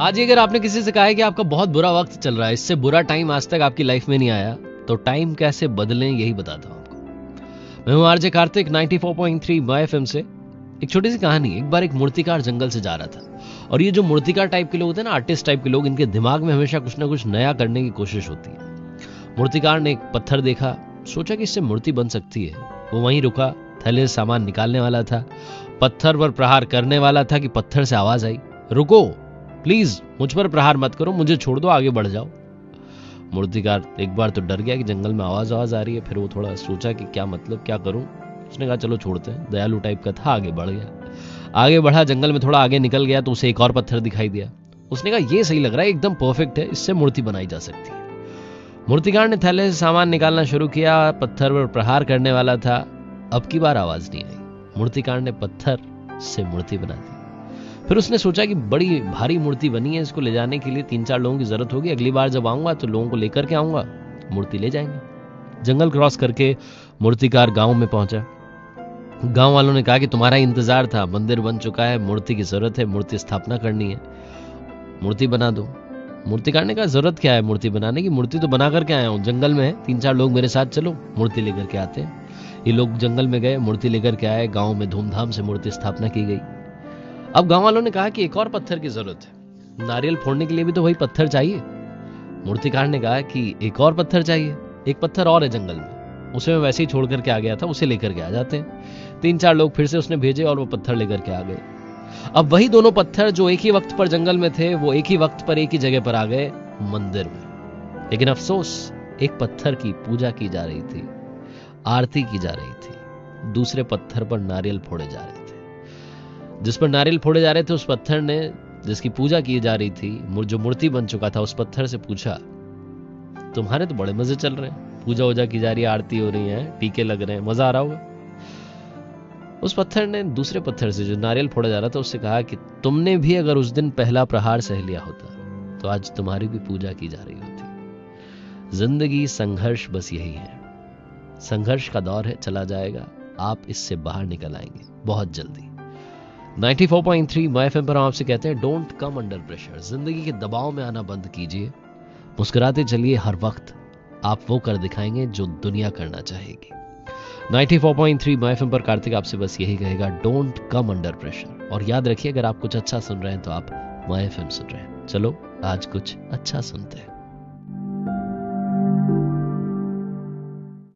आज अगर आपने किसी से कहा है कि आपका बहुत बुरा वक्त चल रहा है, इससे बुरा टाइम आज तक आपकी लाइफ में नहीं आया तो टाइम कैसे बदलें यही बताता हूँ आपको। मैं हूँ आरजे कार्तिक 94.3 माय एफएम से। एक छोटी सी कहानी एक बार एक मूर्तिकार जंगल से जा रहा था। और ये जो मूर्तिकार टाइप के लोग होते हैं ना आर्टिस्ट टाइप के लोग, इनके दिमाग में हमेशा कुछ ना कुछ नया करने की कोशिश होती है। मूर्तिकार ने एक पत्थर देखा, सोचा कि इससे मूर्ति बन सकती है। वो वहीं रुका, थैले सामान निकालने वाला था। पत्थर पर प्रहार करने वाला था कि पत्थर से आवाज़ आई, रुको! प्लीज़, मुझ पर प्रहार मत करो, मुझे छोड़ दो, आगे बढ़ जाओ। मूर्तिकार एक बार तो डर गया कि जंगल में आवाज़ आवाज़ आ रही है, फिर वो थोड़ा सोचा कि क्या मतलब क्या करूँ। उसने कहा, चलो छोड़ते हैं। दयालु टाइप का था, आगे बढ़ गया। आगे बढ़ा, जंगल में थोड़ा आगे निकल गया तो उसे एक और पत्थर दिखाई दिया। उसने कहा, ये सही लग रहा है, एकदम परफेक्ट है, इससे मूर्ति बनाई जा सकती है। मूर्तिकार ने थैले से सामान निकालना शुरू किया, पत्थर पर प्रहार करने वाला था। अब की बार आवाज़ नहीं आई। मूर्तिकार ने पत्थर से मूर्ति बना दी। फिर उसने सोचा कि बड़ी भारी मूर्ति बनी है, इसको ले जाने के लिए तीन चार लोगों की ज़रूरत होगी। अगली बार जब आऊँगा तो लोगों को लेकर के आऊँगा। मूर्ति ले जाएँगे। जंगल क्रॉस करके मूर्तिकार गाँव में पहुँचा। गाँव वालों ने कहा कि तुम्हारा इंतज़ार था। मंदिर बन चुका है, मूर्ति की ज़रूरत है, मूर्ति स्थापना करनी है। मूर्ति बना दो। मूर्तिकार ने कहा, ज़रूरत क्या है मूर्ति बनाने की? मूर्ति तो बना करके आया हूँ। जंगल में है। तीन चार लोग मेरे साथ चलो, मूर्ति लेकर के आते हैं। ये लोग जंगल में गए, मूर्ति लेकर के आए। गाँव में धूमधाम से मूर्ति स्थापना की गई। अब गाँव वालों ने कहा कि एक और पत्थर की ज़रूरत है। नारियल फोड़ने के लिए भी तो वही पत्थर चाहिए। मूर्तिकार ने कहा कि एक और पत्थर चाहिए। एक पत्थर और है जंगल में। उसे मैं वैसे ही छोड़ करके आ गया था, उसे लेकर के आ जाते हैं। तीन चार लोग फिर से उसने भेजे और वो पत्थर लेकर के आ गए। अब वही दोनों पत्थर जो एक ही वक्त पर जंगल में थे, वो एक ही वक्त पर एक ही जगह पर आ गए, मंदिर में। लेकिन अफसोस, एक पत्थर की पूजा की जा रही थी, आरती की जा रही थी। दूसरे पत्थर पर नारियल फोड़े जा रहे थे। जिस पर नारियल फोड़े जा रहे थे, उस पत्थर ने जिसकी पूजा की जा रही थी जो मूर्ति बन चुका था, उस पत्थर से पूछा, तुम्हारे तो बड़े मज़े चल रहे हैं। पूजा वूजा की जा रही है, आरती हो रही है टीके लग रहे हैं, मज़ा आ रहा होगा। उस पत्थर ने दूसरे पत्थर से जो नारियल फोड़ा जा रहा था, उससे कहा कि, तुमने भी अगर उस दिन पहला प्रहार सह लिया होता तो आज तुम्हारी भी पूजा की जा रही होती। ज़िंदगी संघर्ष बस यही है। संघर्ष का दौर है, चला जाएगा, आप इससे बाहर निकल आएँगे, बहुत जल्दी। 94.3 माय एफएम पर आपसे कहते हैं डोंट कम अंडर प्रेशर ज़िंदगी के दबाव में आना बंद कीजिए। मुस्कुराते चलिए हर वक्त। आप वो कर दिखाएँगे जो दुनिया करना चाहेगी। 94.3 माय एफएम पर कार्तिक आपसे बस यही कहेगा डोंट कम अंडर प्रेशर और याद रखिए, अगर आप कुछ अच्छा सुन रहे हैं तो आप माय एफएम सुन रहे हैं। चलो, आज कुछ अच्छा सुनते हैं।